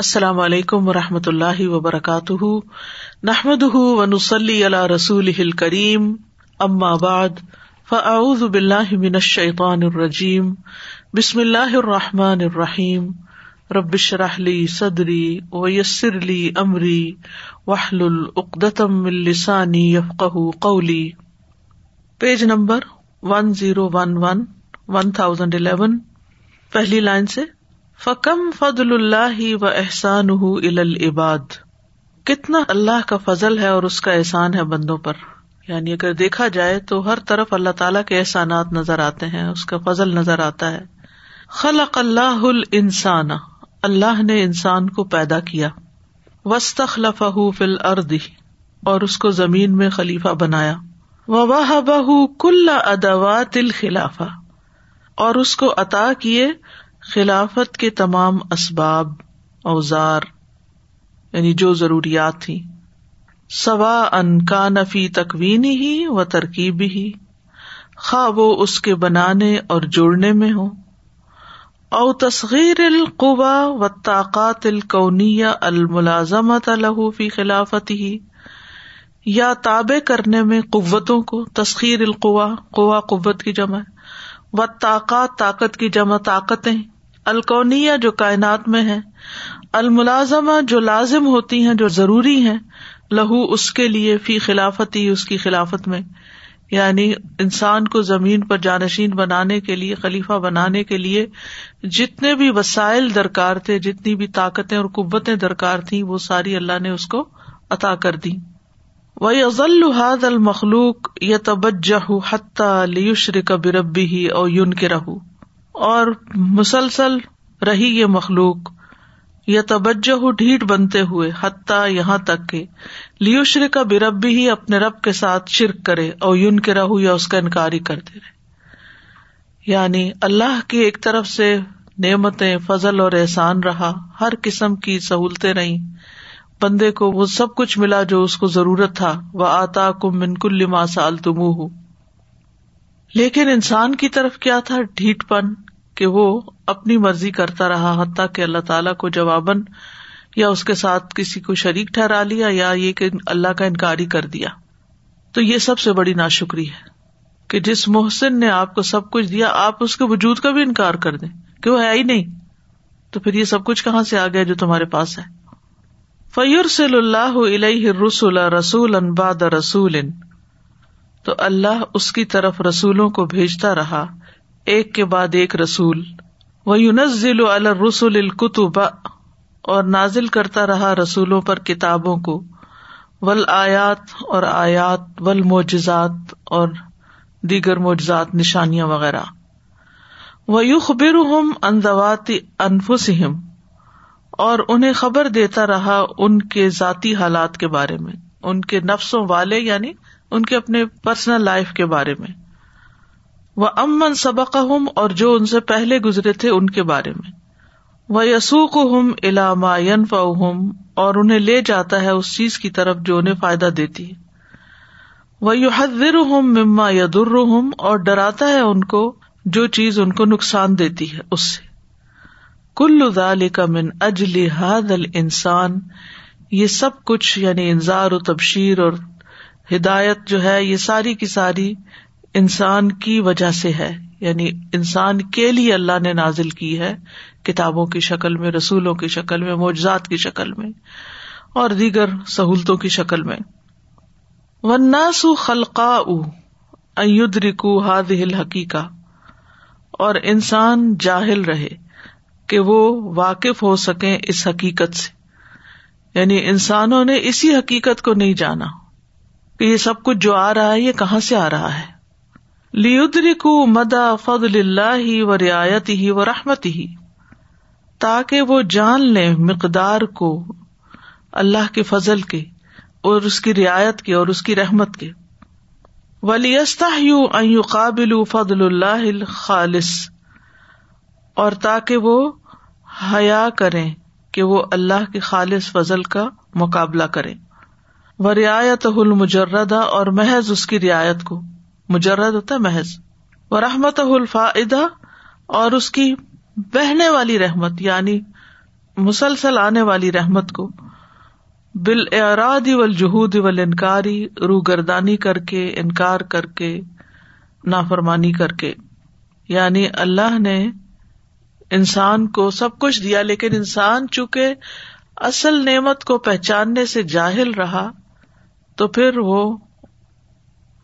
السلام علیکم و رحمۃ اللہ وبرکاتہ۔ نحمد ونسلی علی رسول کریم بعد، فاعوذ باللہ من الشیطان الرجیم۔ بسم اللہ الرحمٰن الرحیم۔ ربش رحلی صدری ویسر علی عمری وحل العقدم السانی یفق قولی۔ Page number one zero one one one thousand eleven پہلی لائن سے فکم فضل اللہ و احسان العباد؟ کتنا اللہ کا فضل ہے اور اس کا احسان ہے بندوں پر؟ یعنی اگر دیکھا جائے تو ہر طرف اللہ تعالیٰ کے احسانات نظر آتے ہیں، اس کا فضل نظر آتا ہے۔ خلق اللہ انسان اللہ نے انسان کو پیدا کیا۔ وسطلف فل اردی اور اس کو زمین میں خلیفہ بنایا۔ واہ بہ کل ادوات الخلافہ اور اس کو عطا کیے خلافت کے تمام اسباب، اوزار یعنی جو ضروریات تھی سوا ان کا نفی تکوین ہی و ترکیب ہی۔ خواہ وہ اس کے بنانے اور جوڑنے میں ہو او تصغیر القوا و طاقات القونی الملازمت فی خلافت ہی۔ یا تابع کرنے میں قوتوں کو تسخیر القوا قوا قوت کی جمع و طاقت طاقت کی جمع، طاقتیں۔ الکونیا جو کائنات میں ہے الملازمہ جو لازم ہوتی ہیں، جو ضروری ہیں، لہو اس کے لیے فی خلافت ہی اس کی خلافت میں۔ یعنی انسان کو زمین پر جانشین بنانے کے لیے، خلیفہ بنانے کے لیے جتنے بھی وسائل درکار تھے، جتنی بھی طاقتیں اور قوتیں درکار تھیں، وہ ساری اللہ نے اس کو عطا کر دی۔ وہ ازل حاد المخلوق یا توجہ حتیٰ لیوشر کا بربی ہی اور یون کے رہو اور مسلسل رہی یہ مخلوق۔ یا توجہ ڈھیٹ بنتے ہوئے، حتیٰ یہاں تک کہ لیو شر کا برب بھی ہی اپنے رب کے ساتھ شرک کرے اور یون کے رہو یا اس کا انکار ہی رہے۔ یعنی اللہ کی ایک طرف سے نعمتیں، فضل اور احسان رہا، ہر قسم کی سہولتیں رہی بندے کو وہ سب کچھ ملا جو اس کو ضرورت تھا۔ وہ آتا کم منکل ما سال تم لیکن انسان کی طرف کیا تھا؟ ڈھیٹ پن۔ کہ وہ اپنی مرضی کرتا رہا، حتیٰ کہ اللہ تعالیٰ کو جواباً یا اس کے ساتھ کسی کو شریک ٹھہرا لیا یا یہ کہ اللہ کا انکاری کر دیا۔ تو یہ سب سے بڑی ناشکری ہے کہ جس محسن نے آپ کو سب کچھ دیا، آپ اس کے وجود کا بھی انکار کر دیں کہ وہ ہے ہی نہیں۔ تو پھر یہ سب کچھ کہاں سے آ گیا جو تمہارے پاس ہے؟ فیور صلی اللہ علیہ رسول رسول انباد رسول۔ تو اللہ اس کی طرف رسولوں کو بھیجتا رہا ایک کے بعد ایک رسول۔ وہ یونزل الرسول القتب اور نازل کرتا رہا رسولوں پر کتابوں کو۔ ول آیات اور آیات ول معجزات اور دیگر معجزات، نشانیاں وغیرہ۔ وہ یو خبر ہم اندوات انفسم اور انہیں خبر دیتا رہا ان کے ذاتی حالات کے بارے میں۔ ان کے نفسوں والے یعنی ان کے اپنے پرسنل لائف کے بارے میں۔ وہ امن سبق ہوں اور جو ان سے پہلے گزرے تھے ان کے بارے میں۔ وہ یسوق ہوں علامہ ہوں اور انہیں لے جاتا ہے اس چیز کی طرف جو انہیں فائدہ دیتی ہے۔ وہ یو حدر ہوں مما یدر ہوں اور ڈراتا ہے ان کو جو چیز ان کو نقصان دیتی ہے اس سے۔ کل ادال کا من اجل حد ال انسان یہ سب کچھ یعنی انضار و تبشیر اور ہدایت جو ہے، یہ ساری کی ساری انسان کی وجہ سے ہے یعنی انسان کے لیے اللہ نے نازل کی ہے کتابوں کی شکل میں، رسولوں کی شکل میں، معجزات کی شکل میں اور دیگر سہولتوں کی شکل میں۔ وناسو خلقا ریکو ہاد ہل حقیقہ اور انسان جاہل رہے کہ وہ واقف ہو سکے اس حقیقت سے۔ یعنی انسانوں نے اسی حقیقت کو نہیں جانا کہ یہ سب کچھ جو آ رہا ہے، یہ کہاں سے آ رہا ہے؟ لیدری کو مدا فضل اللہ و رعایت ہی و رحمت ہی تاکہ وہ جان لے مقدار کو اللہ کے فضل کے اور اس کی رعایت کے اور اس کی رحمت کے۔ ولیستا یو قابل فضل اللہ خالص اور تاکہ وہ حیا کرے کہ وہ اللہ کے خالص فضل کا مقابلہ کرے و رعایت المجردہ اور محض اس کی رعایت کو۔ مجرد ہوتا ہے محض۔ و رحمت الفا اور اس کی بہنے والی رحمت یعنی مسلسل آنے والی رحمت کو۔ بال ارادی والجہود والانکاری رو گردانی کر کے، انکار کر کے، نافرمانی کر کے۔ یعنی اللہ نے انسان کو سب کچھ دیا، لیکن انسان چونکہ اصل نعمت کو پہچاننے سے جاہل رہا، تو پھر وہ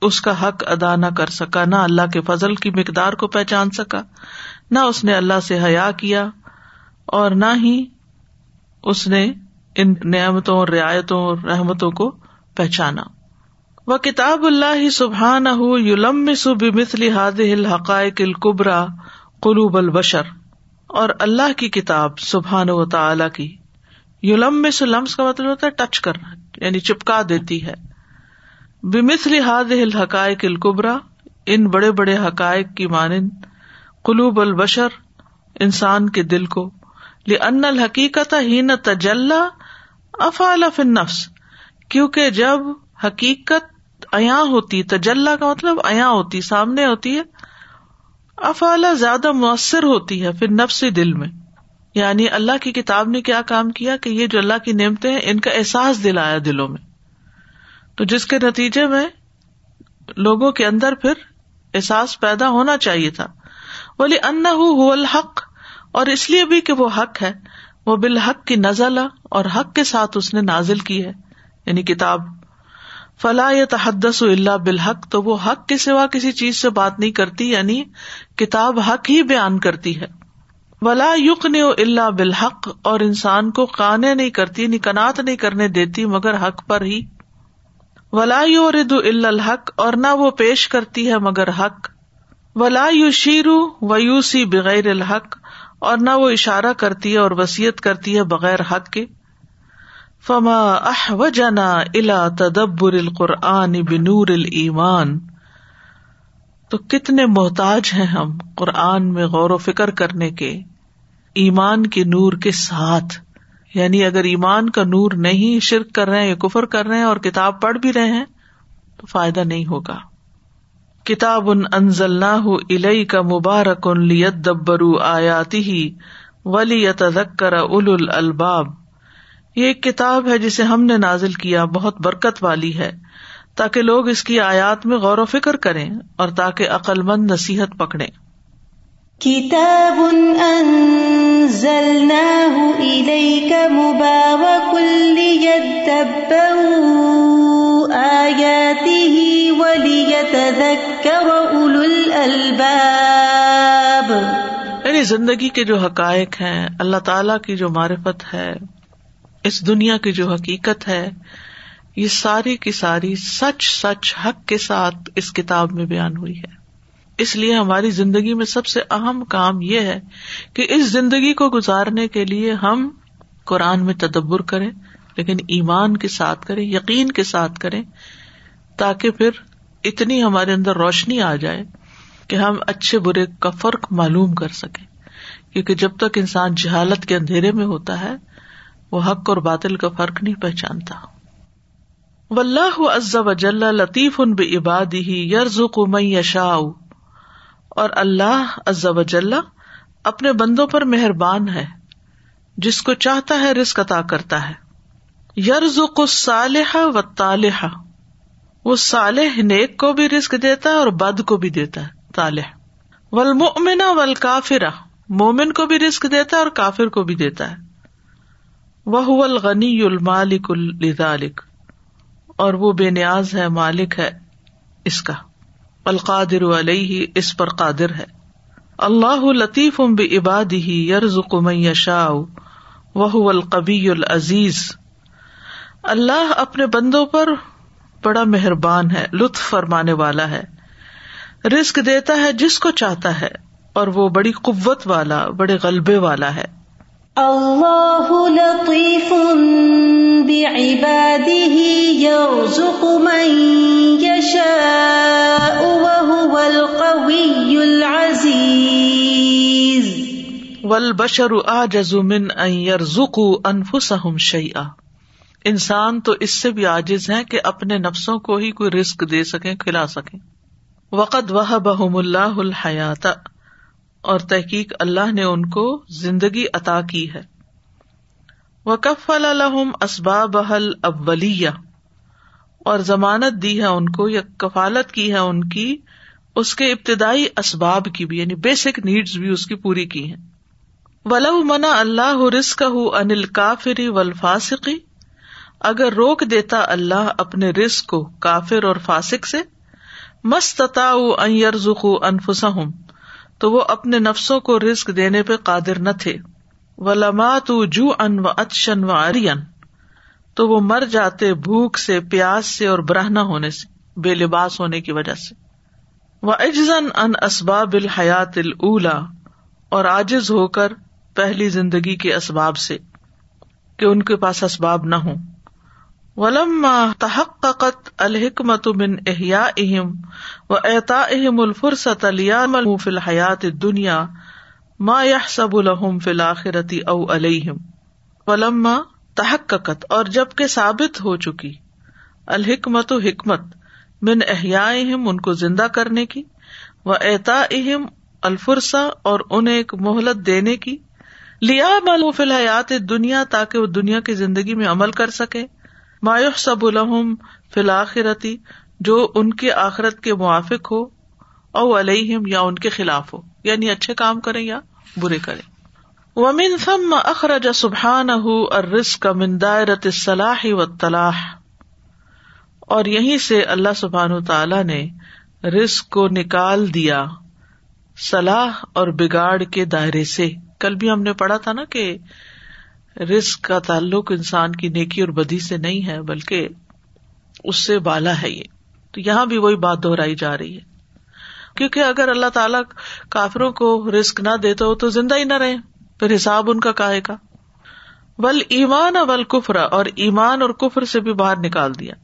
اس کا حق ادا نہ کر سکا، نہ اللہ کے فضل کی مقدار کو پہچان سکا، نہ اس نے اللہ سے حیا کیا، اور نہ ہی اس نے ان نعمتوں اور رعایتوں اور رحمتوں کو پہچانا۔ وہ کتاب اللہ سبحان یولم بمثل هذه الحقائق القبرا قلوب البشر۔ اور اللہ کی کتاب سبحان و تعالی کی۔ یولم لمس کا مطلب ہوتا ہے ٹچ کرنا یعنی چپکا دیتی ہے۔ بمثل هذه الحقائق القبرا ان بڑے بڑے حقائق کی مانند، قلوب البشر، انسان کے دل کو، لأن الحقیقت ہی نہ تجلّہ افعال النفس، کیونکہ جب حقیقت ایا ہوتی تجلّہ کا مطلب ایا ہوتی، سامنے ہوتی ہے افعال زیادہ مؤثر ہوتی ہے پھر نفس دل میں۔ یعنی اللہ کی کتاب نے کیا کام کیا کہ یہ جو اللہ کی نعمتیں ہیں، ان کا احساس دلایا دلوں میں۔ تو جس کے نتیجے میں لوگوں کے اندر پھر احساس پیدا ہونا چاہیے تھا۔ بولی ان الحق، اور اس لیے بھی کہ وہ حق ہے۔ وہ بالحق کی نزلہ اور حق کے ساتھ اس نے نازل کی ہے۔ یعنی کتاب۔ فلاح یا تحدس اللہ بالحق، تو وہ حق کے سوا کسی چیز سے بات نہیں کرتی یعنی کتاب حق ہی بیان کرتی ہے۔ ولا یق نے اللہ بالحق، اور انسان کو کانے نہیں کرتی یعنی کنات نہیں کرنے دیتی، مگر حق پر ہی ولا یو رد الحق، اور نہ وہ پیش کرتی ہے مگر حق. ولا یو شیرو ویوسی بغیر الحق، اور نہ وہ اشارہ کرتی ہے اور وسیعت کرتی ہے بغیر حق کے. فما اح و جنا الا تدبر القرآن بنور المان تو کتنے محتاج ہیں ہم قرآن میں غور و فکر کرنے کے، ایمان کے نور کے ساتھ. یعنی اگر ایمان کا نور نہیں شرک کر رہے ہیں یا کفر کر رہے ہیں اور کتاب پڑھ بھی رہے ہیں، تو فائدہ نہیں ہوگا۔ کتاب ان انزل نہ کا مبارک ان لیت دبرو آیاتی ہی ولی تذکر اول الباب یہ ایک کتاب ہے جسے ہم نے نازل کیا، بہت برکت والی ہے۔ تاکہ لوگ اس کی آیات میں غور و فکر کریں اور تاکہ عقل مند نصیحت پکڑے کتاب مبارک آیاته وليتذكر أولو الألباب یعنی زندگی کے جو حقائق ہیں، اللہ تعالی کی جو معرفت ہے، اس دنیا کی جو حقیقت ہے، یہ ساری کی ساری سچ سچ حق کے ساتھ اس کتاب میں بیان ہوئی ہے۔ اس لیے ہماری زندگی میں سب سے اہم کام یہ ہے کہ اس زندگی کو گزارنے کے لیے ہم قرآن میں تدبر کریں، لیکن ایمان کے ساتھ کریں، یقین کے ساتھ کریں، تاکہ پھر اتنی ہمارے اندر روشنی آ جائے کہ ہم اچھے برے کا فرق معلوم کر سکیں۔ کیونکہ جب تک انسان جہالت کے اندھیرے میں ہوتا ہے، وہ حق اور باطل کا فرق نہیں پہچانتا۔ و اللہ عز وجل لطیف ان بے عباد ہی یرز من یشا اور اللہ عز اپنے بندوں پر مہربان ہے، جس کو چاہتا ہے رسک عطا کرتا ہے۔ یرز کو صالح و طالحہ وہ صالح نیک کو بھی رسک دیتا ہے اور بد کو بھی دیتا ہے، طالح۔ ولمنا ول کافرا مومن کو بھی رسک دیتا ہے اور کافر کو بھی دیتا ہے۔ وہ الغنی المالک الک اور وہ بے نیاز ہے، مالک ہے اس کا۔ القادر علیہ، اس پر قادر ہے۔ اللہ لطیف ام عباد ہی یرز قمیا شاہ وہ القبی العزیز۔ اللہ اپنے بندوں پر بڑا مہربان ہے، لطف فرمانے والا ہے۔ رسک دیتا ہے جس کو چاہتا ہے، اور وہ بڑی قوت والا، بڑے غلبے والا ہے۔ اللہ لطیف بعباده يرزق من يشاء وهو القوي العزيز والبشر اعجز من ان يرزقوا انفسهم شيئا انسان تو اس سے بھی عاجز ہے کہ اپنے نفسوں کو ہی کوئی رسک دے سکیں، کھلا سکیں۔ وقت وہ بہم اللہ الحیات اور تحقیق اللہ نے ان کو زندگی عطا کی ہے۔ و کف الحم اسباب حل ابلیہ اور ضمانت دی ہے ان کو یا کفالت کی ہے ان کی، اس کے ابتدائی اسباب کی بھی یعنی بیسک نیڈس بھی اس کی پوری کی ہیں۔ ولو منا اللہ رسک انل کافری ولفاسقی اگر روک دیتا اللہ اپنے رسک کو کافر اور فاسق سے مستتا یرزق انفسہم تو وہ اپنے نفسوں کو رسک دینے پہ قادر نہ تھے۔ ولامات جو ان و اچن و ارین تو وہ مر جاتے بھوک سے، پیاس سے اور برہنا ہونے سے، بے لباس ہونے کی وجہ سے۔ وہ اجزن ان اسباب الحیات الا اور آجز ہو کر پہلی زندگی کے اسباب سے، کہ ان کے پاس اسباب نہ ہوں۔ ولما تحققت الحکمت من احیا اہم و اعتا اہم الفرست فی الحیات دنیا ما يحسب لهم فی الآخرتی او علیہم ولما تحققت اور جبکہ ثابت ہو چکی الحکمت و حکمت من احیا ان کو زندہ کرنے کی و اعتا اہم اور انہیں ایک مہلت دینے کی لیا ملو فی الحیات دنیا تاکہ وہ دنیا کی زندگی میں عمل کر سکے مایوح سب الحم فی الآخرتی جو ان کے آخرت کے موافق ہو، او علیہم یا ان کے خلاف ہو یعنی اچھے کام کریں یا برے کریں۔ ومن ثم اخرج سبحانه الرزق من دائرة الصلاح والطلاح اور یہیں سے اللہ سبحان تعالی نے رزق کو نکال دیا صلاح اور بگاڑ کے دائرے سے۔ کل بھی ہم نے پڑھا تھا نا کہ رزق کا تعلق انسان کی نیکی اور بدی سے نہیں ہے، بلکہ اس سے بالا ہے یہ۔ تو یہاں بھی وہی بات دہرائی جا رہی ہے۔ کیونکہ اگر اللہ تعالیٰ کافروں کو رسک نہ دے تو زندہ ہی نہ رہے۔ پھر حساب ان کا کہے کا۔ ول ایمان اول کفرا اور ایمان اور کفر سے بھی باہر نکال دیا۔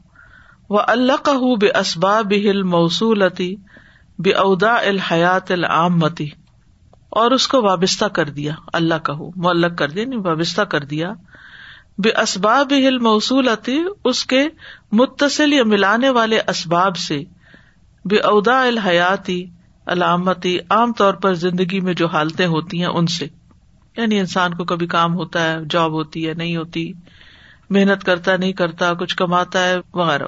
وہ اللہ کا بے اسباب ہل موصولتی بے ادا الحیات العامتی اور اس کو وابستہ کر دیا، اللہ کا ہو، معلق کر دیا نہیں وابستہ کر دیا۔ بے اسباب ہل موصولتی اس کے متصل یا ملانے والے اسباب سے۔ بے ادا الحیاتی علامتی، عام طور پر زندگی میں جو حالتیں ہوتی ہیں ان سے۔ یعنی انسان کو کبھی کام ہوتا ہے، جاب ہوتی ہے، نہیں ہوتی، محنت کرتا نہیں کرتا، کچھ کماتا ہے، وغیرہ۔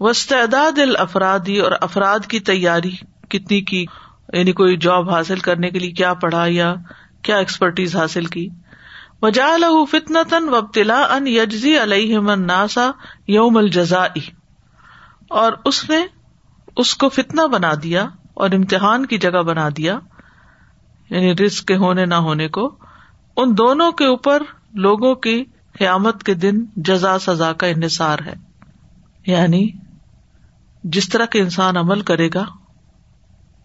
وسطاد الافرادی اور افراد کی تیاری کتنی کی؟ یعنی کوئی جاب حاصل کرنے کے لیے کیا پڑھا یا کیا ایکسپرٹیز حاصل کی؟ وجا لہ فتن تن وبتلا ان یجزی علیہ ناسا یوم الجزا اور اس نے اس کو فتنا بنا دیا اور امتحان کی جگہ بنا دیا یعنی رسک کے ہونے نہ ہونے کو۔ ان دونوں کے اوپر لوگوں کی قیامت کے دن جزا سزا کا انحصار ہے۔ یعنی جس طرح کے انسان عمل کرے گا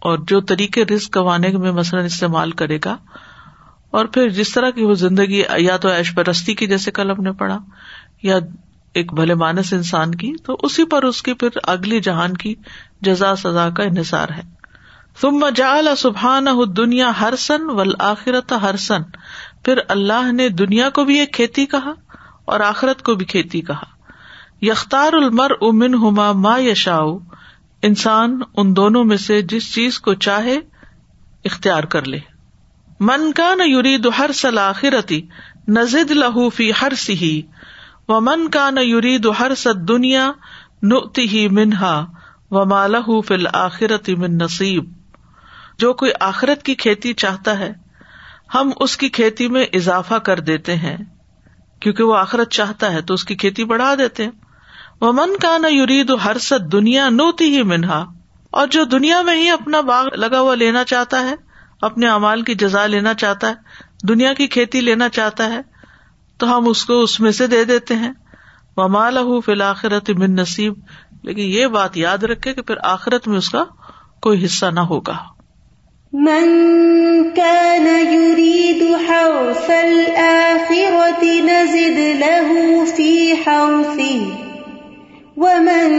اور جو طریقے رسک کمانے میں مثلاً استعمال کرے گا، اور پھر جس طرح کی وہ زندگی یا تو ایش پرستی کی جیسے کل ہم نے پڑھا، یا ایک بھلے مانس انسان کی، تو اسی پر اس کی پھر اگلی جہان کی جزا سزا کا انحصار ہے۔ تم جال سبحان دنیا ہر سن و آخرت ہر سن پھر اللہ نے دنیا کو بھی ایک کھیتی کہا اور آخرت کو بھی کھیتی کہا۔ یختار المر امن ہما ما یشاؤ انسان ان دونوں میں سے جس چیز کو چاہے اختیار کر لے۔ من کا نہ یوری دو ہر سل آخرتی نزد لہو فی ہر سی و من کا نہ یوری دو ہر سد دنیا نتی ہی منہا و مالہ فل آخرتی من نصیب۔ جو کوئی آخرت کی کھیتی چاہتا ہے، ہم اس کی کھیتی میں اضافہ کر دیتے ہیں۔ کیونکہ وہ آخرت چاہتا ہے تو اس کی کھیتی بڑھا دیتے ہیں۔ وہ من کا نہ یورید ہر ست دنیا نوتی ہی منہا اور جو دنیا میں ہی اپنا باغ لگا ہوا لینا چاہتا ہے، اپنے امال کی جزا لینا چاہتا ہے، دنیا کی کھیتی لینا چاہتا ہے، تو ہم اس کو اس میں سے دے دیتے ہیں۔ وہ مال فی الآخرت من نصیب لیکن یہ بات یاد رکھے کہ پھر آخرت میں اس کا کوئی حصہ نہ ہوگا۔ من كان يريد حرث الآخرة نزد له في حرثه ومن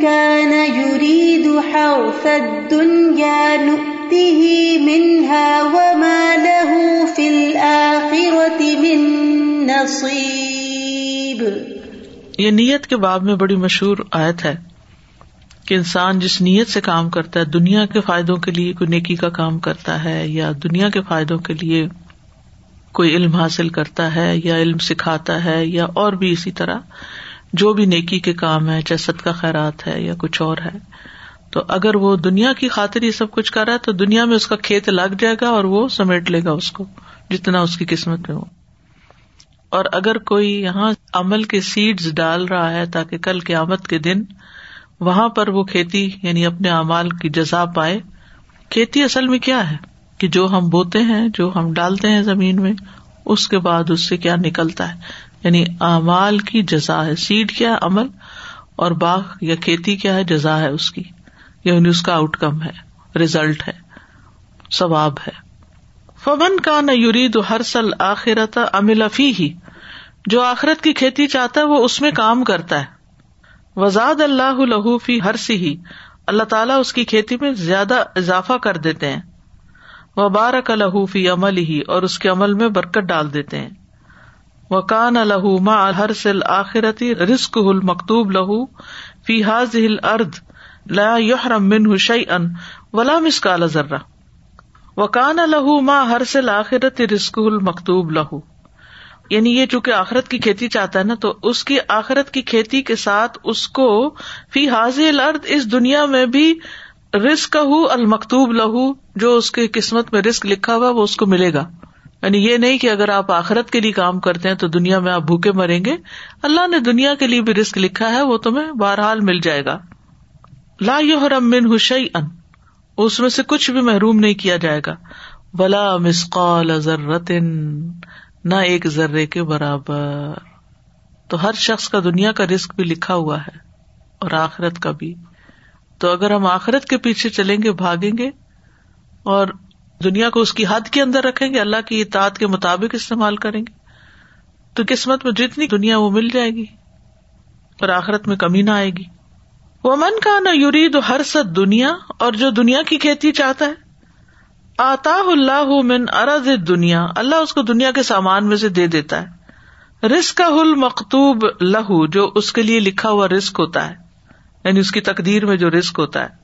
كان يريد حرث الدنيا نؤته منها وما له في الآخرة من نصيب۔ یہ نیت کے باب میں بڑی مشہور آیت ہے کہ انسان جس نیت سے کام کرتا ہے، دنیا کے فائدوں کے لیے کوئی نیکی کا کام کرتا ہے یا دنیا کے فائدوں کے لیے کوئی علم حاصل کرتا ہے یا علم سکھاتا ہے یا اور بھی اسی طرح جو بھی نیکی کے کام ہے، چاہے صدقہ کا خیرات ہے یا کچھ اور ہے، تو اگر وہ دنیا کی خاطر یہ سب کچھ کر رہا ہے، تو دنیا میں اس کا کھیت لگ جائے گا اور وہ سمیٹ لے گا اس کو، جتنا اس کی قسمت میں ہو۔ اور اگر کوئی یہاں عمل کے سیڈز ڈال رہا ہے تاکہ کل کے آمد کے دن وہاں پر وہ کھیتی یعنی اپنے اعمال کی جزا پائے۔ کھیتی اصل میں کیا ہے؟ کہ جو ہم بوتے ہیں، جو ہم ڈالتے ہیں زمین میں، اس کے بعد اس سے کیا نکلتا ہے؟ یعنی اعمال کی جزا ہے، سیڈ کیا ہے، عمل، اور باغ یا کھیتی کیا ہے، جزا ہے اس کی۔ یعنی اس کا آؤٹ کم ہے ریزلٹ ہے، ثواب ہے۔ فمن کا نہ یورید ہر سل آخرت امل افی ہی جو آخرت کی کھیتی چاہتا ہے، وہ اس میں کام کرتا ہے۔ وزاد اللہ لہو فی ہر سی ہی اللہ تعالیٰ اس کی کھیتی میں زیادہ اضافہ کر دیتے ہیں۔ وہ بارک لہو فی عمل ہی اور اس کے عمل میں برکت ڈال دیتے ہیں۔ وہ کان لہو ما ہر سل آخرتی رسک ہل مکتوب لہو فی حاض ہل ارد لا یحرم من شعی ان ولا مسکال ذرہ۔ وکان لہو ماں ہر سے آخرت رسک المکتوب لہو۔ یعنی یہ چونکہ آخرت کی کھیتی چاہتا ہے نا، تو اس کی آخرت کی کھیتی کے ساتھ اس کو فی حاضل ارد اس دنیا میں بھی رسک ہو المکتوب لہو، جو اس کی قسمت میں رسک لکھا ہوا وہ اس کو ملے گا۔ یعنی یہ نہیں کہ اگر آپ آخرت کے لیے کام کرتے ہیں تو دنیا میں آپ بھوکے مریں گے۔ اللہ نے دنیا کے لیے بھی رسک لکھا ہے، وہ تمہیں بہرحال مل جائے گا۔ لا یحرم من حشی ان اس میں سے کچھ بھی محروم نہیں کیا جائے گا۔ بلا مسقال ذرت نہ ایک ذرے کے برابر۔ تو ہر شخص کا دنیا کا رسک بھی لکھا ہوا ہے اور آخرت کا بھی۔ تو اگر ہم آخرت کے پیچھے چلیں گے، بھاگیں گے اور دنیا کو اس کی حد کے اندر رکھیں گے، اللہ کی اطاعت کے مطابق استعمال کریں گے۔ تو قسمت میں جتنی دنیا وہ مل جائے گی اور آخرت میں کمی نہ آئے گی۔ وہ من کا نہ یورید ہر سد دنیا اور جو دنیا کی کھیتی چاہتا ہے آتا اللہ من ارض دنیا اللہ اس کو دنیا کے سامان میں سے دے دیتا ہے۔ رسک ہل مکتوب لہو جو اس کے لیے لکھا ہوا رسک ہوتا ہے یعنی اس کی تقدیر میں جو رسک ہوتا ہے۔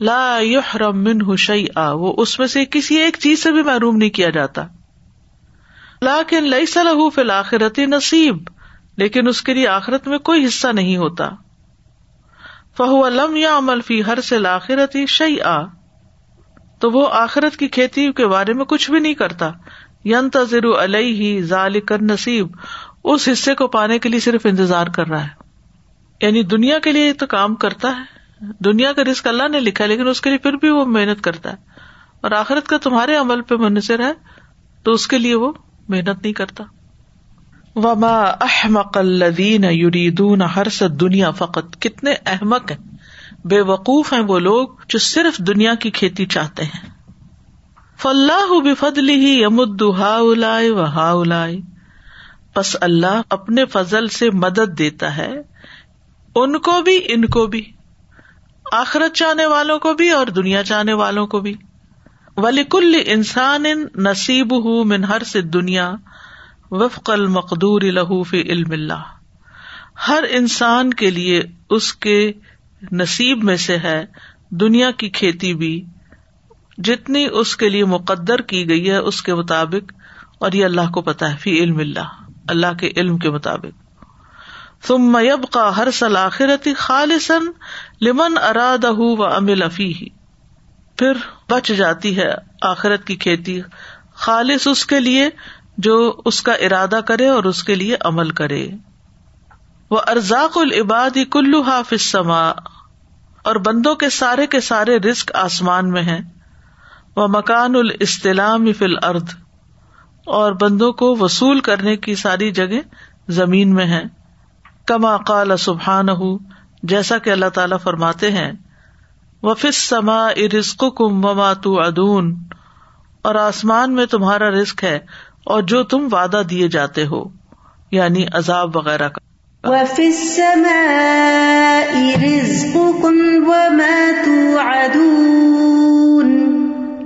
لا یحرم من حشی آ وہ اس میں سے کسی ایک چیز سے بھی محروم نہیں کیا جاتا۔ لاکن لئی صلاح فی الآخرتی نصیب، لیکن اس کے لیے آخرت میں کوئی حصہ نہیں ہوتا۔ فہو علم یا عمل فی سے تو وہ آخرت کی کھیتی کے بارے میں کچھ بھی نہیں کرتا۔ ین تذر علیہ ہی کر نصیب اس حصے کو پانے کے لیے صرف انتظار کر رہا ہے۔ یعنی دنیا کے لیے تو کام کرتا ہے۔ دنیا کا رسک اللہ نے لکھا لیکن اس کے لیے پھر بھی وہ محنت کرتا ہے۔ اور آخرت کا تمہارے عمل پہ منحصر ہے، تو اس کے لیے وہ محنت نہیں کرتا۔ وما احمق الدین یریدون ہرس دنیا فقط کتنے احمق ہیں، بے وقوف ہیں وہ لوگ جو صرف دنیا کی کھیتی چاہتے ہیں۔ فلاح بفضل ہی یمد ہا الا و ہا بس اللہ اپنے فضل سے مدد دیتا ہے، ان کو بھی، ان کو بھی۔ آخرت چاہنے والوں کو بھی اور دنیا چاہنے والوں کو بھی۔ ولیکل انسان نصیب ہُ من ہر سے دنیا وفق المقدور لہو فی علم اللہ ہر انسان کے لیے اس کے نصیب میں سے ہے دنیا کی کھیتی بھی۔ جتنی اس کے لیے مقدر کی گئی ہے اس کے مطابق، اور یہ اللہ کو پتا ہے، فی علم اللہ اللہ کے علم کے مطابق۔ تم میب کا ہر سلاخرتی خالصن لمن اراد و امل افی پھر بچ جاتی ہے آخرت کی کھیتی۔ خالص اس کے لیے جو اس کا ارادہ کرے اور اس کے لیے عمل کرے۔ وہ ارزاق العباد کلو حافظ سما اور بندوں کے سارے کے سارے رسک آسمان میں ہیں۔ وہ مکان الاستلام فل ارد اور بندوں کو وصول کرنے کی ساری جگہ زمین میں ہے کما قال سبحان ہُ جیسا کہ اللہ تعالی فرماتے ہیں وہ فس سما ارسک کم وما تو ادون اور آسمان میں تمہارا رسک ہے اور جو تم وعدہ دیے جاتے ہو یعنی عذاب وغیرہ کا۔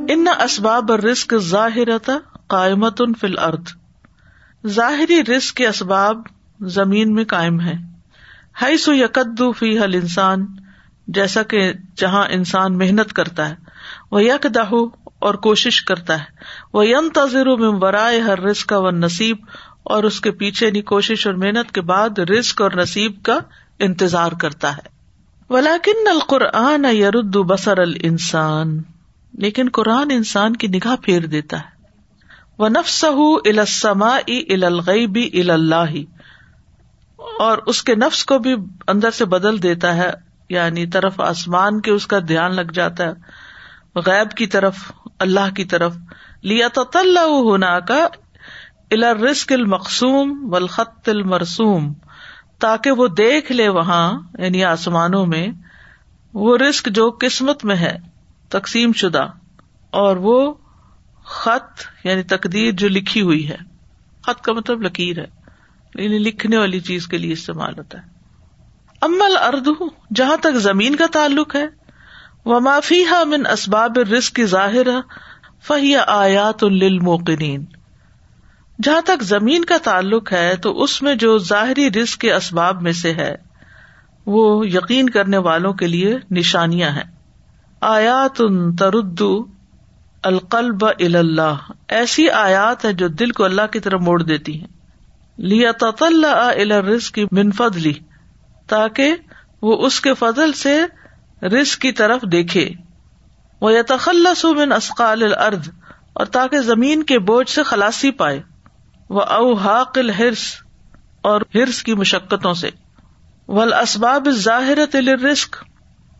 ان اسباب رسک ظاہر قائمت فل ارد ظاہری رسک کے اسباب زمین میں قائم ہے ہائی سو یکدو فی حل انسان جیسا کہ جہاں انسان محنت کرتا ہے وہ یک اور کوشش کرتا ہے وہ یم تذر برائے ہر رسک و نصیب اور اس کے پیچھے نی کوشش اور محنت کے بعد رسک اور نصیب کا انتظار کرتا ہے۔ ولاکن القرآن یرد بسر ال انسان لیکن قرآن انسان کی نگاہ پھیر دیتا ہے۔ وہ نفس السما الغیبی اللہ۔ اور اس کے نفس کو بھی اندر سے بدل دیتا ہے یعنی طرف آسمان کے اس کا دھیان لگ جاتا ہے، غیب کی طرف، اللہ کی طرف۔ لیا تو ہونا کا رسک المقسوم و الخط المرسوم۔ تاکہ وہ دیکھ لے وہاں یعنی آسمانوں میں، وہ رسک جو قسمت میں ہے، تقسیم شدہ۔ اور وہ خط یعنی تقدیر جو لکھی ہوئی ہے۔ خط کا مطلب لکیر ہے۔ یعنی لکھنے والی چیز کے لیے استعمال ہوتا ہے۔ امل اردو جہاں تک زمین کا تعلق ہے وہ معافی من اسباب رسک کی ظاہر فہی آیات للموقنین جہاں تک زمین کا تعلق ہے، تو اس میں جو ظاہری رسک کے اسباب میں سے ہے، وہ یقین کرنے والوں کے لیے نشانیاں ہیں۔ آیات تردو القلب اللہ۔ ایسی آیات ہے جو دل کو اللہ کی طرف موڑ دیتی ہیں۔ لیا رسک کی منفد تاکہ وہ اس کے فضل سے رسک کی طرف دیکھے۔ وہ یا تخلص من اسقال الارض اور تاکہ زمین کے بوجھ سے خلاسی پائے۔ وہ اوحاق الحرس اور ہرس کی مشقتوں سے۔ ول اسباب ظاہر رسک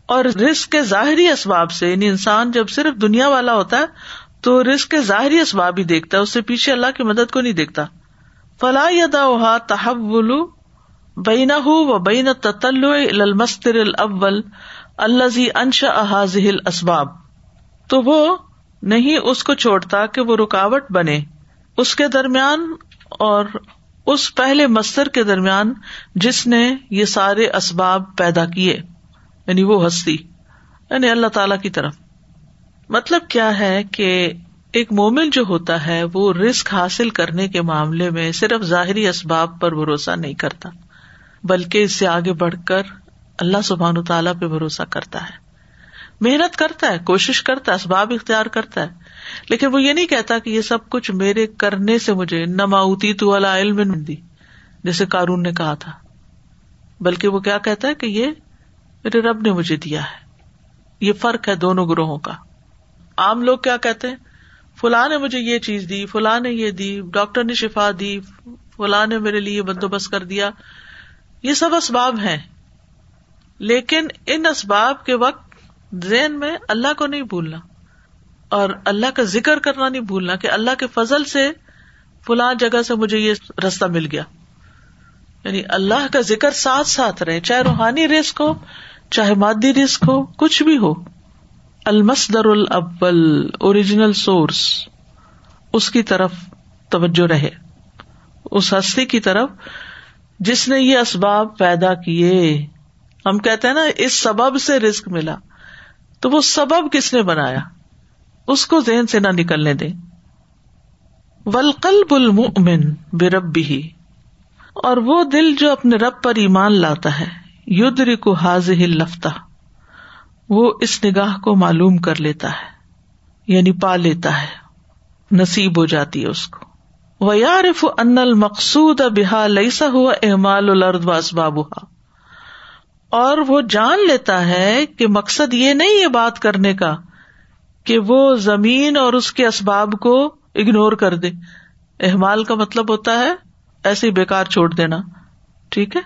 اور رسک کے ظاہری اسباب سے یعنی انسان جب صرف دنیا والا ہوتا ہے، تو رسک کے ظاہری اسباب ہی دیکھتا ہے، اس سے پیچھے اللہ کی مدد کو نہیں دیکھتا۔ فلاح یدا تحول بین و بین تتل المستر الاول الزی انشا احاظل اسباب تو وہ نہیں اس کو چھوڑتا کہ وہ رکاوٹ بنے. اس کے درمیان اور اس پہلے مستر کے درمیان جس نے یہ سارے اسباب پیدا کیے. یعنی وہ ہستی. یعنی اللہ تعالی کی طرف. مطلب کیا ہے کہ ایک مومن جو ہوتا ہے، وہ رسک حاصل کرنے کے معاملے میں صرف ظاہری اسباب پر بھروسہ نہیں کرتا، بلکہ اس سے آگے بڑھ کر اللہ سبحان تعالیٰ پہ بھروسہ کرتا ہے۔ محنت کرتا ہے، کوشش کرتا ہے، اسباب اختیار کرتا ہے، لیکن وہ یہ نہیں کہتا کہ یہ سب کچھ میرے کرنے سے مجھے نماؤتی تو والا علم دی، جیسے کارون نے کہا تھا۔ بلکہ وہ کیا کہتا ہے کہ یہ میرے رب نے مجھے دیا ہے۔ یہ فرق ہے دونوں گروہوں کا۔ عام لوگ کیا کہتے ہیں؟ فلاں نے مجھے یہ چیز دی، فلاں نے یہ دی، ڈاکٹر نے شفا دی، فلاں نے میرے لیے بندوبست کر دیا۔ یہ سب اسباب ہیں۔ لیکن ان اسباب کے وقت ذہن میں اللہ کو نہیں بھولنا اور اللہ کا ذکر کرنا نہیں بھولنا کہ اللہ کے فضل سے فلاں جگہ سے مجھے یہ رستہ مل گیا۔ یعنی اللہ کا ذکر ساتھ ساتھ رہے، چاہے روحانی رسک ہو، چاہے مادی رسک ہو، کچھ بھی ہو۔ المسدر الاول اوریجنل سورس اس کی طرف توجہ رہے۔ اس ہستی کی طرف جس نے یہ اسباب پیدا کیے۔ ہم کہتے ہیں نا، اس سبب سے رسک ملا۔ تو وہ سبب کس نے بنایا؟ اس کو ذہن سے نہ نکلنے دے ولقل المؤمن بے رب بھی اور وہ دل جو اپنے رب پر ایمان لاتا ہے یدر کو حاض لفتہ وہ اس نگاہ کو معلوم کر لیتا ہے یعنی پا لیتا ہے، نصیب ہو جاتی ہے اس کو۔ ویارف ان المقصود بحا لئیسا ہوا احمال الرد و اور وہ جان لیتا ہے کہ مقصد یہ نہیں ہے بات کرنے کا کہ وہ زمین اور اس کے اسباب کو اگنور کر دے۔ احمال کا مطلب ہوتا ہے ایسے بےکار چھوڑ دینا۔ ٹھیک ہے؟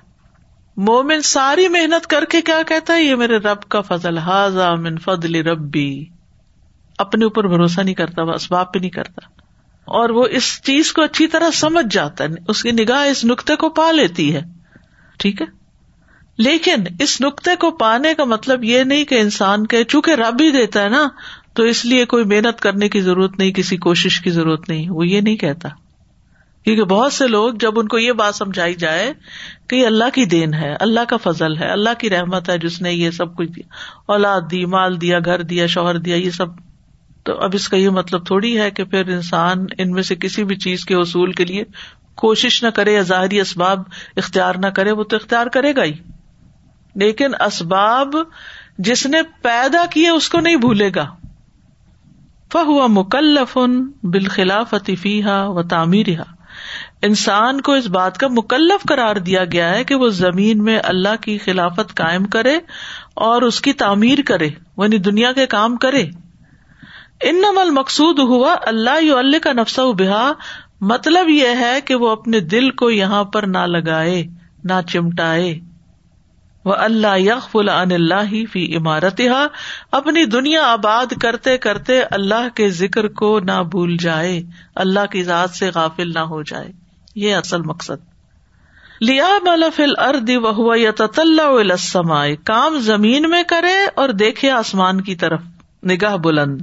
مومن ساری محنت کر کے کیا کہتا ہے؟ یہ میرے رب کا فضل حاضا من فضل ربی۔ اپنے اوپر بھروسہ نہیں کرتا، وہ اسباب پہ نہیں کرتا۔ اور وہ اس چیز کو اچھی طرح سمجھ جاتا ہے، اس کی نگاہ اس نقطے کو پا لیتی ہے۔ ٹھیک ہے؟ لیکن اس نقطے کو پانے کا مطلب یہ نہیں کہ انسان کے، چونکہ رب ہی دیتا ہے نا، تو اس لیے کوئی محنت کرنے کی ضرورت نہیں، کسی کوشش کی ضرورت نہیں، وہ یہ نہیں کہتا۔ کیونکہ بہت سے لوگ جب ان کو یہ بات سمجھائی جائے کہ یہ اللہ کی دین ہے، اللہ کا فضل ہے، اللہ کی رحمت ہے، جس نے یہ سب کچھ دیا۔ اولاد دی، مال دیا، گھر دیا، شوہر دیا، یہ سب۔ تو اب اس کا یہ مطلب تھوڑی ہے کہ پھر انسان ان میں سے کسی بھی چیز کے اصول کے لیے کوشش نہ کرے یا ظاہری اسباب اختیار نہ کرے، وہ تو اختیار کرے گا ہی۔ لیکن اسباب جس نے پیدا کیے اس کو نہیں بھولے گا۔ فہو مکلف بالخلاف فیحا و تعمیر انسان کو اس بات کا مکلف قرار دیا گیا ہے کہ وہ زمین میں اللہ کی خلافت قائم کرے اور اس کی تعمیر کرے یعنی دنیا کے کام کرے۔ ان نمل مقصود ہوا اللہ اللہ کا نفسا بحا مطلب یہ ہے کہ وہ اپنے دل کو یہاں پر نہ لگائے، نہ چمٹائے۔ وہ اللہ یق ان اللہ فی عمارت اپنی دنیا آباد کرتے کرتے اللہ کے ذکر کو نہ بھول جائے، اللہ کی ذات سے غافل نہ ہو جائے۔ یہ اصل مقصد۔ لیا فل ارد و یا کام زمین میں کرے اور دیکھے آسمان کی طرف۔ نگاہ بلند۔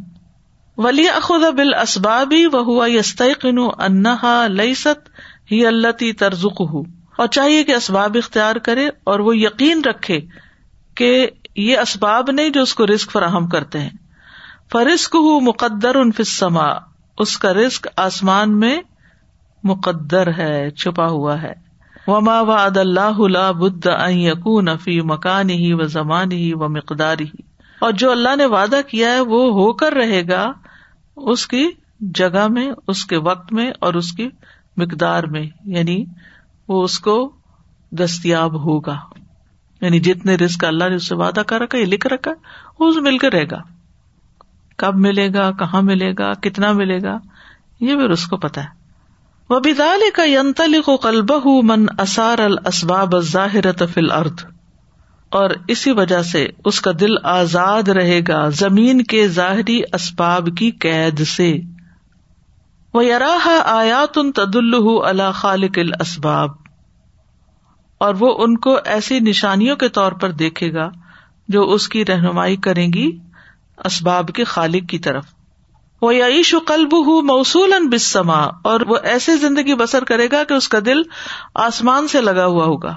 ولی اخد بل اسبابی و ہوا یستقن انہا لئی ست ہی اللہ ترزک ہوں اور چاہیے کہ اسباب اختیار کرے اور وہ یقین رکھے کہ یہ اسباب نہیں جو اس کو رسک فراہم کرتے ہیں۔ فرسک ہُ مقدر ان فسما اس کا رسک آسمان میں مقدر ہے، چھپا ہوا ہے۔ وما واد اللہ بد یقون فی مکان ہی و زمان ہی و مقدار ہی اور جو اللہ نے وعدہ کیا ہے، وہ ہو کر رہے گا اس کی جگہ میں، اس کے وقت میں اور اس کی مقدار میں۔ یعنی وہ اس کو دستیاب ہوگا۔ یعنی جتنے رسک اللہ نے اس سے وعدہ کر رکھا یہ لکھ رکھا وہ مل کر رہے گا۔ کب ملے گا، کہاں ملے گا، کتنا ملے گا، یہ پھر اس کو پتا ہے۔ وہ بدال کا ینتل کو کلبہ من اثار السباب ظاہر تفل ارد اور اسی وجہ سے اس کا دل آزاد رہے گا زمین کے ظاہری اسباب کی قید سے۔ وہ یراہ آیات ان تد اللہ خالق الاسباب اور وہ ان کو ایسی نشانیوں کے طور پر دیکھے گا جو اس کی رہنمائی کریں گی اسباب کے خالق کی طرف۔ وہ یعیش و قلب ہُ موصول بسما اور وہ ایسے زندگی بسر کرے گا کہ اس کا دل آسمان سے لگا ہوا ہوگا۔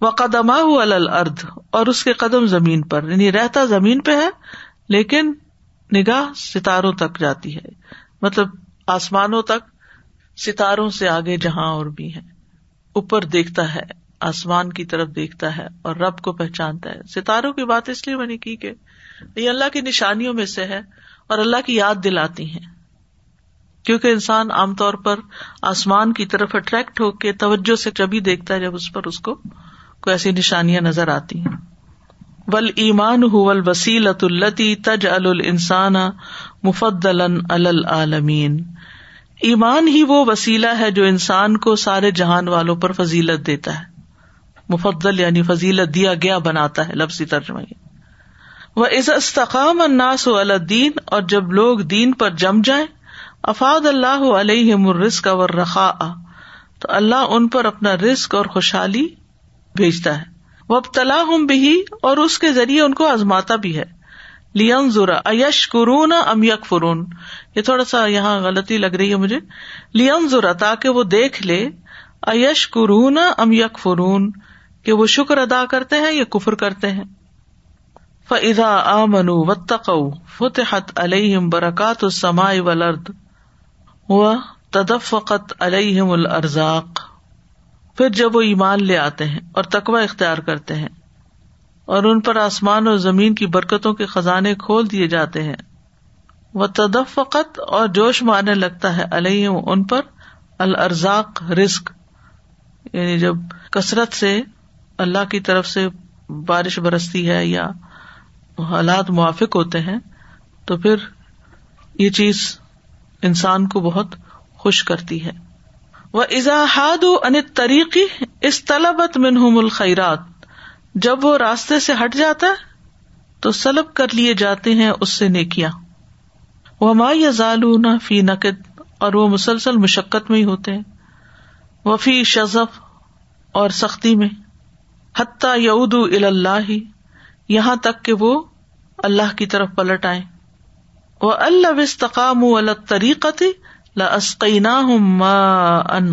وہ قدما قدمہ الرد اور اس کے قدم زمین پر یعنی رہتا زمین پہ ہے، لیکن نگاہ ستاروں تک جاتی ہے۔ مطلب آسمانوں تک، ستاروں سے آگے جہاں اور بھی ہے۔ اوپر دیکھتا ہے، آسمان کی طرف دیکھتا ہے، اور رب کو پہچانتا ہے۔ ستاروں کی بات اس لیے میں نے کی کہ یہ اللہ کی نشانیوں میں سے ہے۔ اور اللہ کی یاد دلاتی ہیں۔ کیونکہ انسان عام طور پر آسمان کی طرف اٹریکٹ ہو کے توجہ سے جبھی دیکھتا ہے جب اس پر اس کو کوئی ایسی نشانیاں نظر آتی ہیں۔ ول ایمان ول وسیلت التی تج السان مفدل العالمین ایمان ہی وہ وسیلہ ہے جو انسان کو سارے جہان والوں پر فضیلت دیتا ہے۔ مفدل یعنی فضیلت دیا گیا بناتا ہے، لفظی ترجمہ وہ از استقام اناس و الدین اور جب لوگ دین پر جم جائیں، افاد اللہ علیہ مرسک اور رخا تو اللہ ان پر اپنا رسک اور خوشحالی بھیجتا ہے۔ وہ تلا ہوں بھی اور اس کے ذریعے ان کو آزماتا بھی ہے۔ لیم ذرا ایش قرون ام یک فرون یہ تھوڑا سا یہاں غلطی لگ رہی ہے مجھے۔ لیم ذرا تاکہ وہ دیکھ لے۔ ایش قرون ام یک فرون کہ وہ شکر ادا کرتے ہیں یا کفر کرتے ہیں۔ فضا آ منو و تقو فتحت علیہم برکات السماء والارض و تدفقت علیہم الارزاق پھر جب وہ ایمان لے آتے ہیں اور تقوی اختیار کرتے ہیں اور ان پر آسمان اور زمین کی برکتوں کے خزانے کھول دیے جاتے ہیں وہ تدفقت اور جوش مارنے لگتا ہے علیہ ان پر الرزاق رسک یعنی جب کثرت سے اللہ کی طرف سے بارش برستی ہے یا حالات موافق ہوتے ہیں، تو پھر یہ چیز انسان کو بہت خوش کرتی ہے۔ وہ اضاحاد ان طریقی اس طلبت منہم الخیرات جب وہ راستے سے ہٹ جاتا ہے، تو سلب کر لیے جاتے ہیں اس سے نیکیاں۔ وہ ما یا فی نقد، اور وہ مسلسل مشقت میں ہی ہوتے ہیں۔ وہ فی شزف، اور سختی میں۔ حتیٰ یعود اللہ یہاں تک کہ وہ اللہ کی طرف پلٹ آئے وہ اللہ وسطام طریقتی لسقینہ ان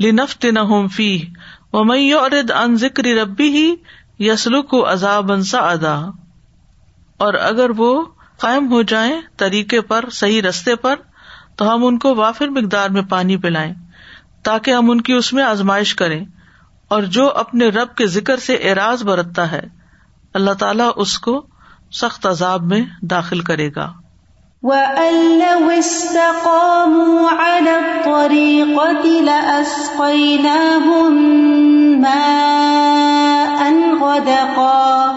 لنفت نہ فی وہ میں ان ذکر ربی ہی یسلو کو عذاب انسا ادا اور اگر وہ قائم ہو جائیں طریقے پر، صحیح رستے پر، تو ہم ان کو وافر مقدار میں پانی پلائیں، تاکہ ہم ان کی اس میں آزمائش کریں۔ اور جو اپنے رب کے ذکر سے اعراض برتتا ہے اللہ تعالیٰ اس کو سخت عذاب میں داخل کرے گا۔ وَأَن لَوْ اسْتَقَامُوا عَلَى الطَّرِيقَةِ لَأَسْقَيْنَاهُم مَّاءً غَدَقًا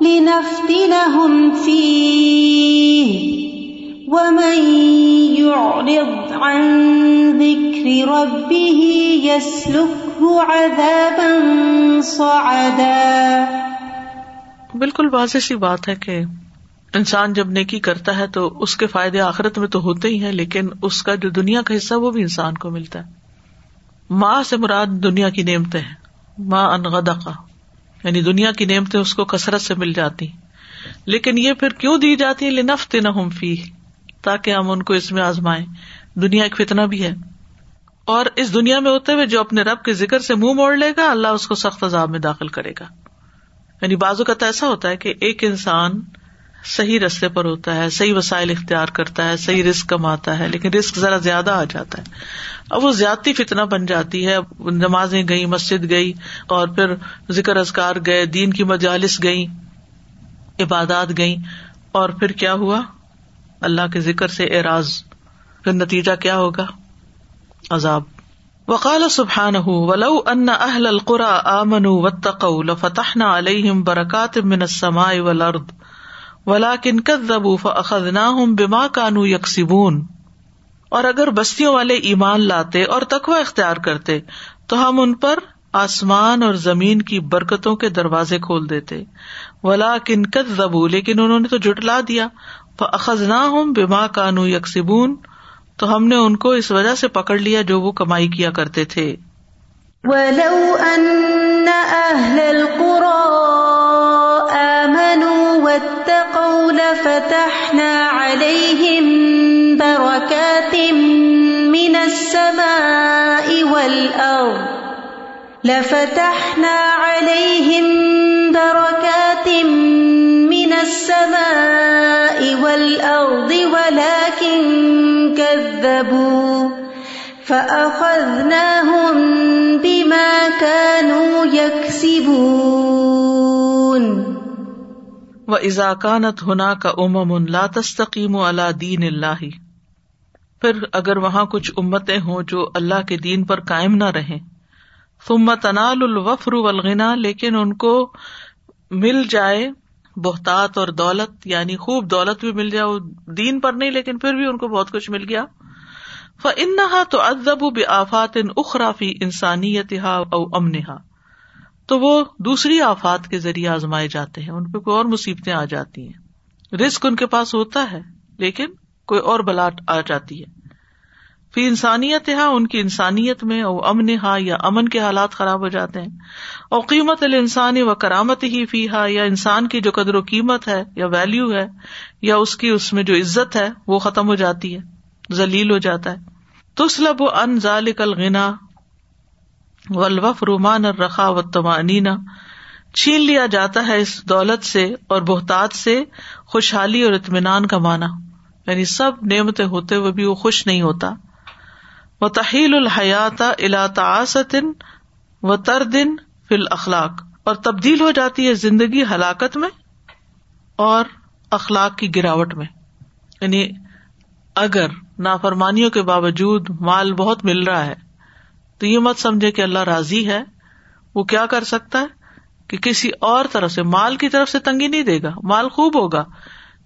لِنَفْتِنَهُمْ فِيهِ بالکل واضح سی بات ہے کہ انسان جب نیکی کرتا ہے تو اس کے فائدے آخرت میں تو ہوتے ہی ہیں، لیکن اس کا جو دنیا کا حصہ وہ بھی انسان کو ملتا ہے۔ ماں سے مراد دنیا کی نعمتیں ہیں۔ ماں انغدا کا یعنی دنیا کی نعمتیں اس کو کثرت سے مل جاتی۔ لیکن یہ پھر کیوں دی جاتی ہے لنفت نہ ہم فی تاکہ ہم ان کو اس میں آزمائیں۔ دنیا ایک فتنا بھی ہے۔ اور اس دنیا میں ہوتے ہوئے جو اپنے رب کے ذکر سے منہ موڑ لے گا، اللہ اس کو سخت عذاب میں داخل کرے گا۔ یعنی بازو کا تو ایسا ہوتا ہے کہ ایک انسان صحیح رستے پر ہوتا ہے، صحیح وسائل اختیار کرتا ہے، صحیح رسک کماتا ہے، لیکن رسک ذرا زیادہ آ جاتا ہے۔ اب وہ زیادتی فتنا بن جاتی ہے، نمازیں گئی مسجد گئی، اور پھر ذکر ازکار گئے، دین کی مجالس گئی عبادات گئی اور پھر کیا ہوا؟ اللہ کے ذکر سے اعراض، پھر نتیجہ کیا ہوگا؟ عذاب۔ وقال سبحان ولو ان اہل القرا آمن و تقو لفتحنا علیہم برکات من السماء والارض ولا کن بما کانو یکسبون اور اگر بستیوں والے ایمان لاتے اور تقوا اختیار کرتے، تو ہم ان پر آسمان اور زمین کی برکتوں کے دروازے کھول دیتے۔ ولا کن زبو لیکن انہوں نے تو جٹلا دیا۔ اخذنا ہوں بیما کانو یکسبون تو ہم نے ان کو اس وجہ سے پکڑ لیا جو وہ کمائی کیا کرتے تھے۔ لفتحنا عليهم بركات من السماء والأرض. لفتحنا عليهم بركات من السماء والأرض ولكن كذبوا فأخذناهم بما كانوا يكسبون و ازاکانت ہونا کا امم لا تستقیم اللہ دین اللہ پھر اگر وہاں کچھ امتیں ہوں جو اللہ کے دین پر قائم نہ رہیں۔ ثم تنال الوفر والغنا لیکن ان کو مل جائے۔ بہتات اور دولت یعنی خوب دولت بھی مل جائے دین پر نہیں، لیکن پھر بھی ان کو بہت کچھ مل گیا۔ فنحا تو ادب آفات ان اخرافی انسانیت او امنہا تو وہ دوسری آفات کے ذریعے آزمائے جاتے ہیں، ان پہ کوئی اور مصیبتیں آ جاتی ہیں۔ رسک ان کے پاس ہوتا ہے، لیکن کوئی اور بلا آ جاتی ہے۔ پھر انسانیت ہاں ان کی انسانیت میں اور امن ہا یا امن کے حالات خراب ہو جاتے ہیں۔ اور قیمت السانی و کرامت ہی فی ہا یا انسان کی جو قدر و قیمت ہے یا ویلو ہے، یا اس کی اس میں جو عزت ہے، وہ ختم ہو جاتی ہے، ذلیل ہو جاتا ہے۔ تسلب و ان ذالک الغنا ولوف رومان اور رخا و تمانینا چھین لیا جاتا ہے اس دولت سے اور بہتات سے خوشحالی اور اطمینان کا مانا یعنی سب نعمتیں ہوتے ہوئے بھی وہ خوش نہیں ہوتا۔ وہ تحیل الحیات الا تعاستن و تردن فل اخلاق اور تبدیل ہو جاتی ہے زندگی ہلاکت میں اور اخلاق کی گراوٹ میں۔ یعنی اگر نافرمانیوں کے باوجود مال بہت مل رہا ہے، تو یہ مت سمجھے کہ اللہ راضی ہے، وہ کیا کر سکتا ہے؟ کہ کسی اور طرف سے، مال کی طرف سے تنگی نہیں دے گا، مال خوب ہوگا،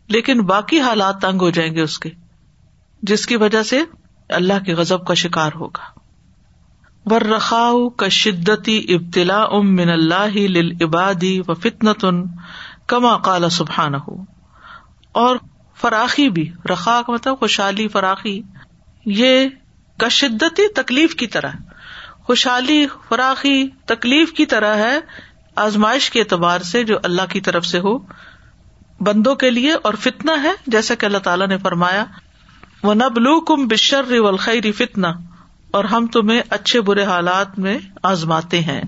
لیکن باقی حالات تنگ ہو جائیں گے اس کے، جس کی وجہ سے اللہ کے غزب کا شکار ہوگا۔ ور رخاؤ کا شدتی ابتلا ام من اللہ عبادی و فتنت ان کما کالا سبحان ہو اور فراخی بھی، رخا کا مطلب خوشحالی، فراخی۔ یہ کا شدتی تکلیف کی طرح، خوشحالی، فراخی تکلیف کی طرح ہے آزمائش کے اعتبار سے جو اللہ کی طرف سے ہو۔ بندوں کے لیے اور فتنا ہے، جیسا کہ اللہ تعالیٰ نے فرمایا۔ وہ نبلو کم بشر والخیر فتنا اور ہم تمہیں اچھے برے حالات میں آزماتے ہیں۔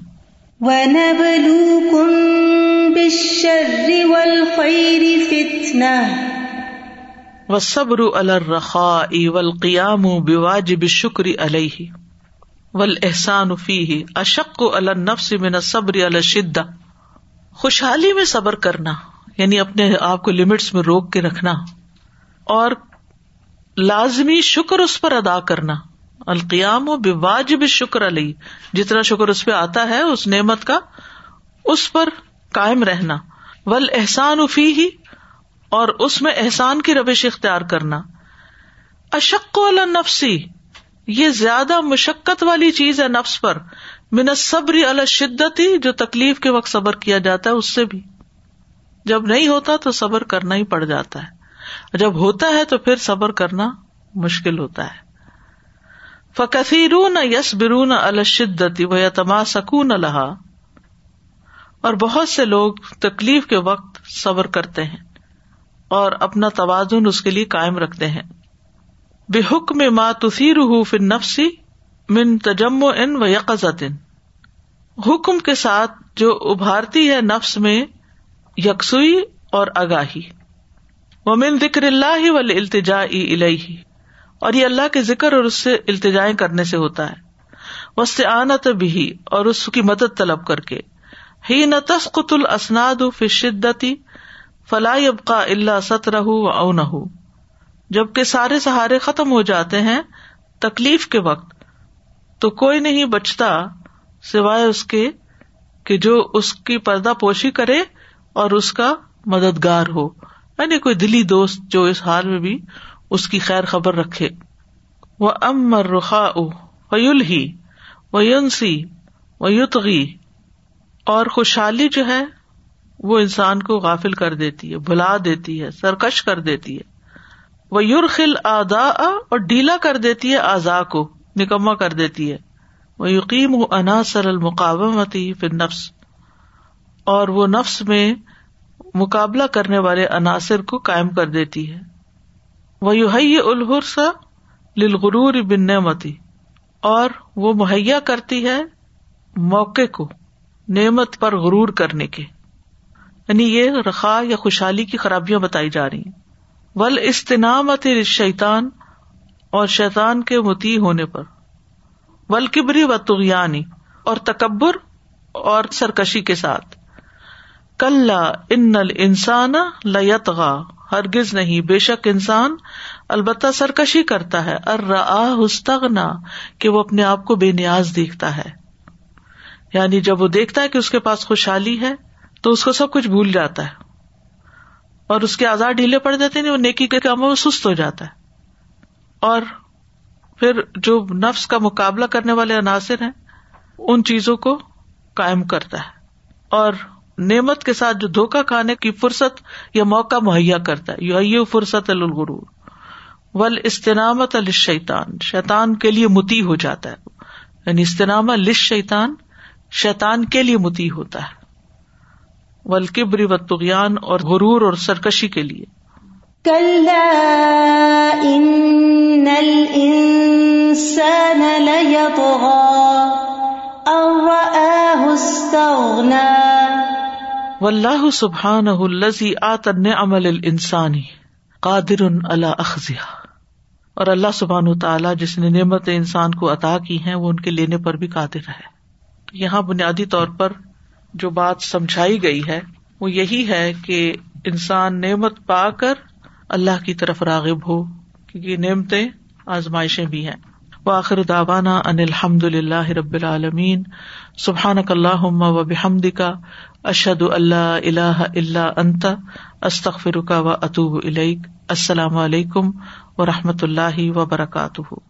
و صبر الرخا والقیام بواجب الشکر علیہ۔ ول احسان فی اشک النفس من صبر الشد خوشحالی میں صبر کرنا یعنی اپنے آپ کو لمٹس میں روک کے رکھنا۔ اور لازمی شکر اس پر ادا کرنا۔ القیام و واجب شکر علی۔ جتنا شکر اس پہ آتا ہے، اس نعمت کا اس پر قائم رہنا۔ ول احسان افی ہی اور اس میں احسان کی روش اختیار کرنا۔ اشق اشک نفسی یہ زیادہ مشقت والی چیز ہے نفس پر۔ من صبری الشدت ہی جو تکلیف کے وقت صبر کیا جاتا ہے، اس سے بھی۔ جب نہیں ہوتا تو صبر کرنا ہی پڑ جاتا ہے۔ جب ہوتا ہے تو پھر صبر کرنا مشکل ہوتا ہے۔ فکثیرون یس برون الشدتی و یتما سکون الحا اور بہت سے لوگ تکلیف کے وقت صبر کرتے ہیں اور اپنا توازن اس کے لیے قائم رکھتے ہیں۔ بے حکم ما تصیر فن نفسی من تجم ان و یقزت حکم کے ساتھ جو ابھارتی ہے نفس میں یکسوئی اور اگاہی وہ من ذکر اللہ وال التجا اور یہ اللہ کے ذکر اور اس سے التجائیں کرنے سے ہوتا ہے۔ وسط آنت بھی اور اس کی مدد طلب کر کے۔ ہی نہ تسقت الاسناد فی شدتی فلاح ابقا اللہ سترہ او نہ جبکہ سارے سہارے ختم ہو جاتے ہیں تکلیف کے وقت، تو کوئی نہیں بچتا سوائے اس کے کہ جو اس کی پردہ پوشی کرے اور اس کا مددگار ہو۔ یعنی کوئی دلی دوست جو اس حال میں بھی اس کی خیر خبر رکھے۔ وہ امر رخا ویل ہی و یونسی اور خوشحالی جو ہے وہ انسان کو غافل کر دیتی ہے، بھلا دیتی ہے، سرکش کر دیتی ہے۔ وہ یورخل ادا اور ڈھیلا کر دیتی ہے آزا کو نکما کر دیتی ہے۔ وہ یقین و عناصر المقامتی پھر نفس اور وہ نفس میں مقابلہ کرنے والے عناصر کو قائم کر دیتی ہے۔ وہ یوہی الحرسا للغرور بن نعمتی اور وہ مہیا کرتی ہے موقع کو، نعمت پر غرور کرنے کے۔ یعنی یہ رخا یا خوشحالی کی خرابیاں بتائی جا رہی ہیں۔ ول استنامت شیتان اور شیتان کے متی ہونے پر۔ ول کبری و تغیانی اور تکبر اور سرکشی کے ساتھ۔ کل ان انسان لتغا ہرگز نہیں، بے شک انسان البتہ سرکشی کرتا ہے ارستغنا کہ وہ اپنے آپ کو بے نیاز دیکھتا ہے۔ یعنی جب وہ دیکھتا ہے کہ اس کے پاس خوشحالی ہے، تو اس کو سب کچھ بھول جاتا ہے۔ اور اس کے آزاد ڈھیلے پڑ جاتے ہیں، وہ نیکی کے کام وہ سست ہو جاتا ہے۔ اور پھر جو نفس کا مقابلہ کرنے والے عناصر ہیں، ان چیزوں کو قائم کرتا ہے۔ اور نعمت کے ساتھ جو دھوکا کھانے کی فرصت یا موقع مہیا کرتا ہے۔ یو فرصت الغرور ول استنامت الشیطان شیطان کے لیے متی ہو جاتا ہے۔ یعنی استنام لش شیطان شیطان کے لیے متی ہوتا ہے۔ ولکبری و تغیان اور غرور اور سرکشی کے لیے۔ اللہ سبحان الزی آتن عمل انسانی قادر اللہ اخذیہ اور اللہ سبحان تعالیٰ جس نے نعمت انسان کو عطا کی ہیں، وہ ان کے لینے پر بھی قادر ہے۔ یہاں بنیادی طور پر جو بات سمجھائی گئی ہے، وہ یہی ہے کہ انسان نعمت پا کر اللہ کی طرف راغب ہو، کیونکہ نعمتیں آزمائشیں بھی ہیں۔ وآخر داوانا ان الحمد اللہ رب العالمین. سبحان اللہ و بحمد کا اشد اللہ اللہ اللہ انت استخ کا و اطوب السلام علیکم و رحمۃ اللہ وبرکاتہ.